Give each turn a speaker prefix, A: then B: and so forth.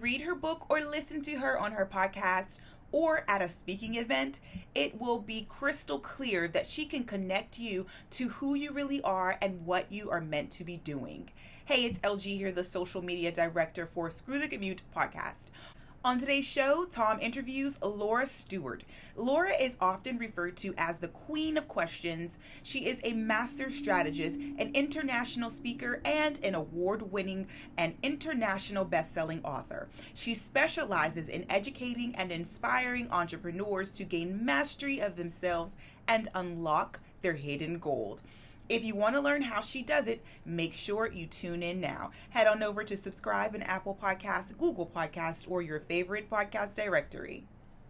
A: read her book or listen to her on her podcast or at a speaking event, it will be crystal clear that she can connect you to who you really are and what you are meant to be doing. Hey, it's LG here, the social media director for Screw the Commute podcast. On today's show, Tom interviews Laura Steward. Laura is often referred to as the Queen of Questions. She is a master strategist, an international speaker, and an award winning and international best selling author. She specializes in educating and inspiring entrepreneurs to gain mastery of themselves and unlock their hidden gold. If you want to learn how she does it, make sure you tune in now. Head on over to subscribe in Apple Podcasts, Google Podcasts, or your favorite podcast directory.